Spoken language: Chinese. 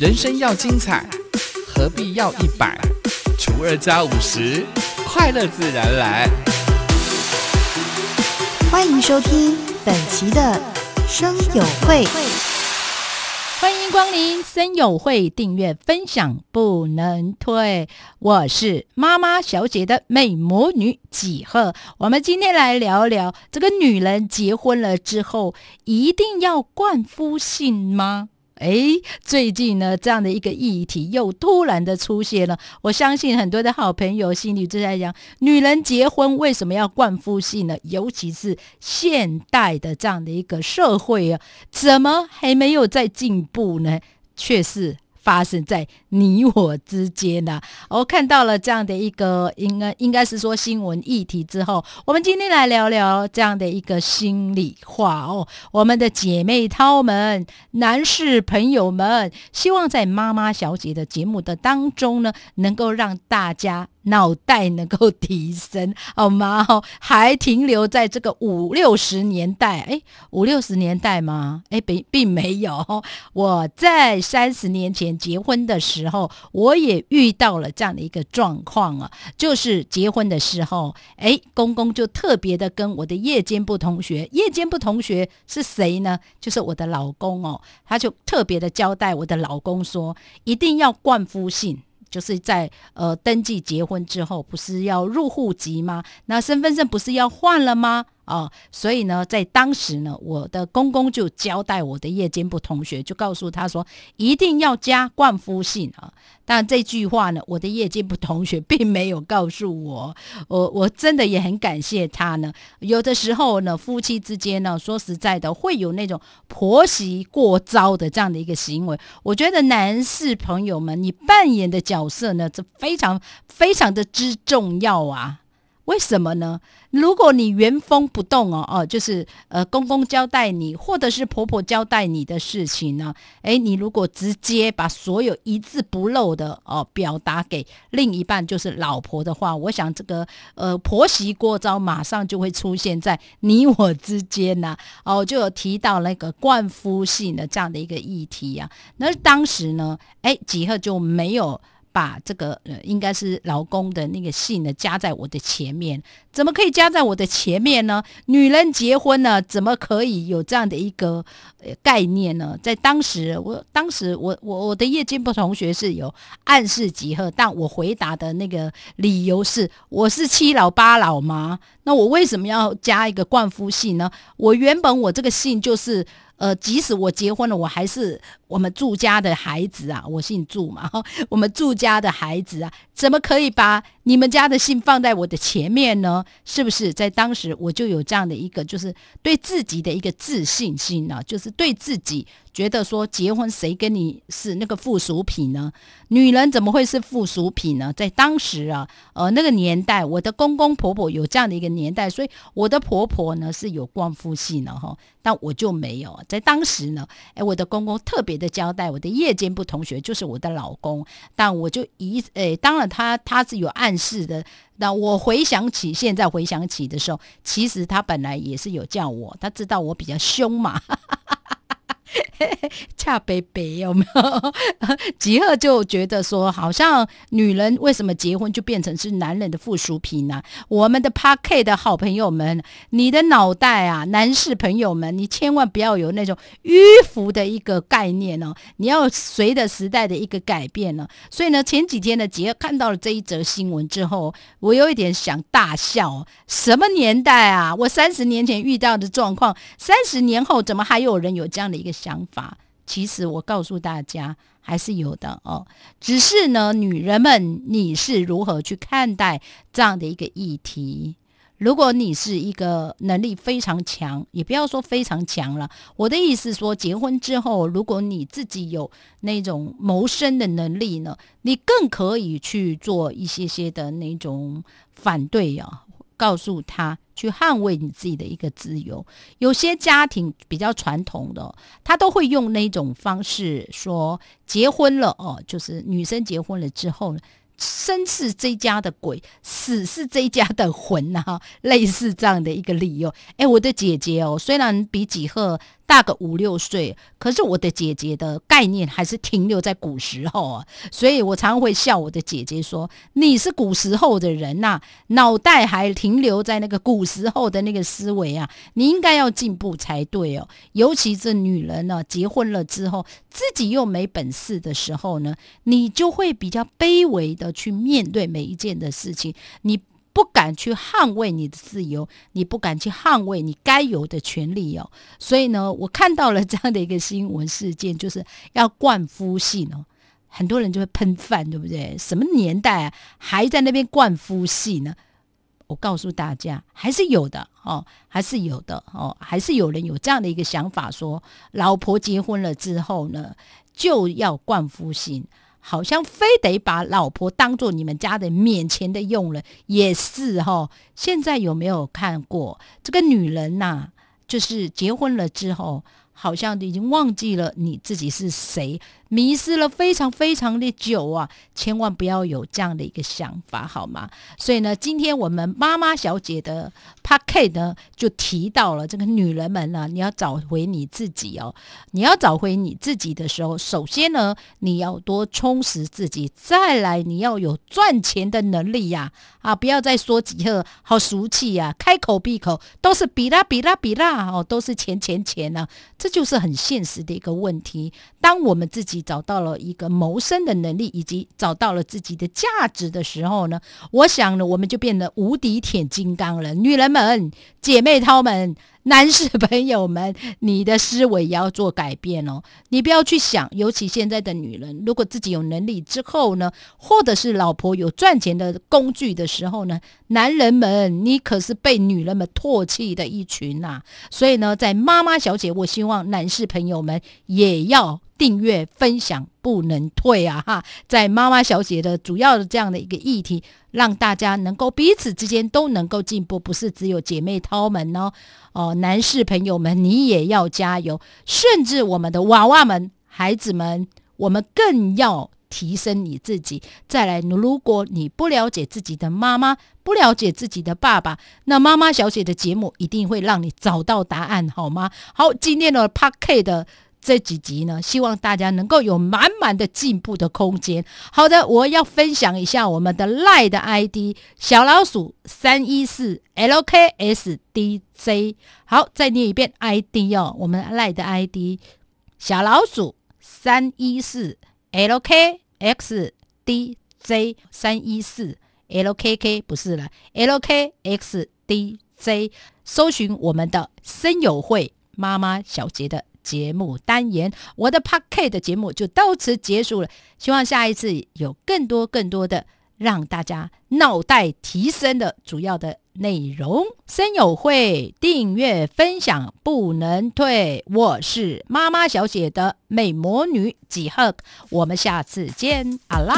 人生要精彩，何必要一百除二加五十？快乐自然来。欢迎收听本期的生友会。欢迎光临森友会，订阅分享不能退。我是妈妈小姐的美魔女几何，我们今天来聊聊这个女人结婚了之后一定要冠夫姓吗？哎，最近呢，这样的一个议题又突然的出现了。我相信很多的好朋友心里就在讲：女人结婚为什么要冠夫姓呢？尤其是现代的这样的一个社会啊，怎么还没有在进步呢？却是。发生在你我之间呢？我看到了这样的一个，应该应该是说新闻议题之后，我们今天来聊聊这样的一个心里话哦。我们的姐妹涛们、男士朋友们，希望在妈妈小姐的节目的当中呢，能够让大家。脑袋能够提升好吗？还停留在这个五六十年代？哎，五六十年代吗？哎，并并没有。我在三十年前结婚的时候，我也遇到了这样的一个状况啊，就是结婚的时候，哎，公公就特别的跟我的夜间部同学，夜间部同学是谁呢？就是我的老公哦，他就特别的交代我的老公说，一定要冠夫姓。就是在呃登记结婚之后，不是要入户籍吗？那身份证不是要换了吗？啊，所以呢，在当时呢，我的公公就交代我的夜间部同学，就告诉他说，一定要加冠夫姓啊。但这句话呢，我的夜间部同学并没有告诉我，我我真的也很感谢他呢。有的时候呢，夫妻之间呢，说实在的，会有那种婆媳过招的这样的一个行为。我觉得男士朋友们，你扮演的角色呢，这非常非常的之重要啊。为什么呢？如果你原封不动哦哦，就是呃公公交代你，或者是婆婆交代你的事情呢，诶，你如果直接把所有一字不漏的哦表达给另一半，就是老婆的话，我想这个呃婆媳过招马上就会出现在你我之间呐。哦，就有提到那个冠夫姓的这样的一个议题啊。那当时呢，诶，几何就没有。把这个呃，应该是老公的那个姓呢，加在我的前面，怎么可以加在我的前面呢？女人结婚呢，怎么可以有这样的一个呃概念呢？在当时，我当时我我我的叶金波同学是有暗示几何，但我回答的那个理由是，我是七老八老吗？那我为什么要加一个冠夫姓呢？我原本我这个姓就是。呃，即使我结婚了，我还是我们住家的孩子啊，我姓祝嘛，我们住家的孩子啊，怎么可以把你们家的信放在我的前面呢？是不是？在当时我就有这样的一个，就是对自己的一个自信心呢，就是对自己。觉得说结婚谁跟你是那个附属品呢？女人怎么会是附属品呢？在当时啊，呃，那个年代，我的公公婆婆有这样的一个年代，所以我的婆婆呢是有光夫性的哈，但我就没有。在当时呢，哎，我的公公特别的交代，我的夜间部同学就是我的老公，但我就一哎，当然他他是有暗示的。那我回想起现在回想起的时候，其实他本来也是有叫我，他知道我比较凶嘛。恰北北有没有？吉赫就觉得说，好像女人为什么结婚就变成是男人的附属品呢？我们的 Park 的好朋友们，你的脑袋啊，男士朋友们，你千万不要有那种迂腐的一个概念哦，你要随着时代的一个改变呢。所以呢，前几天呢，吉赫看到了这一则新闻之后，我有一点想大笑。什么年代啊？我三十年前遇到的状况，三十年后怎么还有人有这样的一个？想法法其实我告诉大家还是有的哦，只是呢，女人们你是如何去看待这样的一个议题？如果你是一个能力非常强，也不要说非常强了，我的意思说，结婚之后，如果你自己有那种谋生的能力呢，你更可以去做一些些的那种反对啊。告诉他去捍卫你自己的一个自由。有些家庭比较传统的，他都会用那种方式说：结婚了哦，就是女生结婚了之后呢，生是这家的鬼，死是这家的魂呐，类似这样的一个理由。哎，我的姐姐哦，虽然比几何大个五六岁，可是我的姐姐的概念还是停留在古时候啊，所以我常常会笑我的姐姐说：“你是古时候的人呐，脑袋还停留在那个古时候的那个思维啊，你应该要进步才对哦。尤其这女人呢，结婚了之后，自己又没本事的时候呢，你就会比较卑微的去面对每一件的事情，你。”不敢去捍卫你的自由，你不敢去捍卫你该有的权利哦。所以呢，我看到了这样的一个新闻事件，就是要灌夫性哦。很多人就会喷饭，对不对？什么年代啊，还在那边灌夫性呢？我告诉大家，还是有的哦，还是有的哦，还是有人有这样的一个想法，说老婆结婚了之后呢，就要灌夫性。好像非得把老婆当做你们家的免钱的佣人，也是哈。现在有没有看过这个女人呐？就是结婚了之后。好像已经忘记了你自己是谁，迷失了非常非常的久啊！千万不要有这样的一个想法，好吗？所以呢，今天我们妈妈小姐的 p a c k e t 呢，就提到了这个女人们呢，你要找回你自己哦。你要找回你自己的时候，首先呢，你要多充实自己，再来你要有赚钱的能力呀！啊，不要再说几个好俗气呀，开口闭口都是比啦比啦比啦哦，都是钱钱钱啊！这就是很现实的一个问题。当我们自己找到了一个谋生的能力，以及找到了自己的价值的时候呢，我想呢，我们就变得无敌铁金刚了。女人们、姐妹淘们。男士朋友们，你的思维也要做改变哦。你不要去想，尤其现在的女人，如果自己有能力之后呢，或者是老婆有赚钱的工具的时候呢，男人们，你可是被女人们唾弃的一群呐。所以呢，在妈妈小姐，我希望男士朋友们也要。订阅分享不能退啊！哈，在妈妈小姐的主要的这样的一个议题，让大家能够彼此之间都能够进步，不是只有姐妹掏们哦哦，男士朋友们你也要加油，甚至我们的娃娃们、孩子们，我们更要提升你自己。再来，如果你不了解自己的妈妈，不了解自己的爸爸，那妈妈小姐的节目一定会让你找到答案，好吗？好，今天的 p a r K 的。这几集呢，希望大家能够有满满的进步的空间。好的，我要分享一下我们的赖的 ID 小老鼠三一四 LKSDJ。好，再念一遍 ID 哦，我们赖的 ID 小老鼠三一四 LKXDJ 三一四 LKK 不是了，LKXDJ 搜寻我们的森友会妈妈小杰的。节目单元，我的 p a k 的节目就到此结束了。希望下一次有更多更多的让大家脑袋提升的主要的内容。声友会订阅分享不能退，我是妈妈小姐的美魔女几何，我们下次见，阿赖。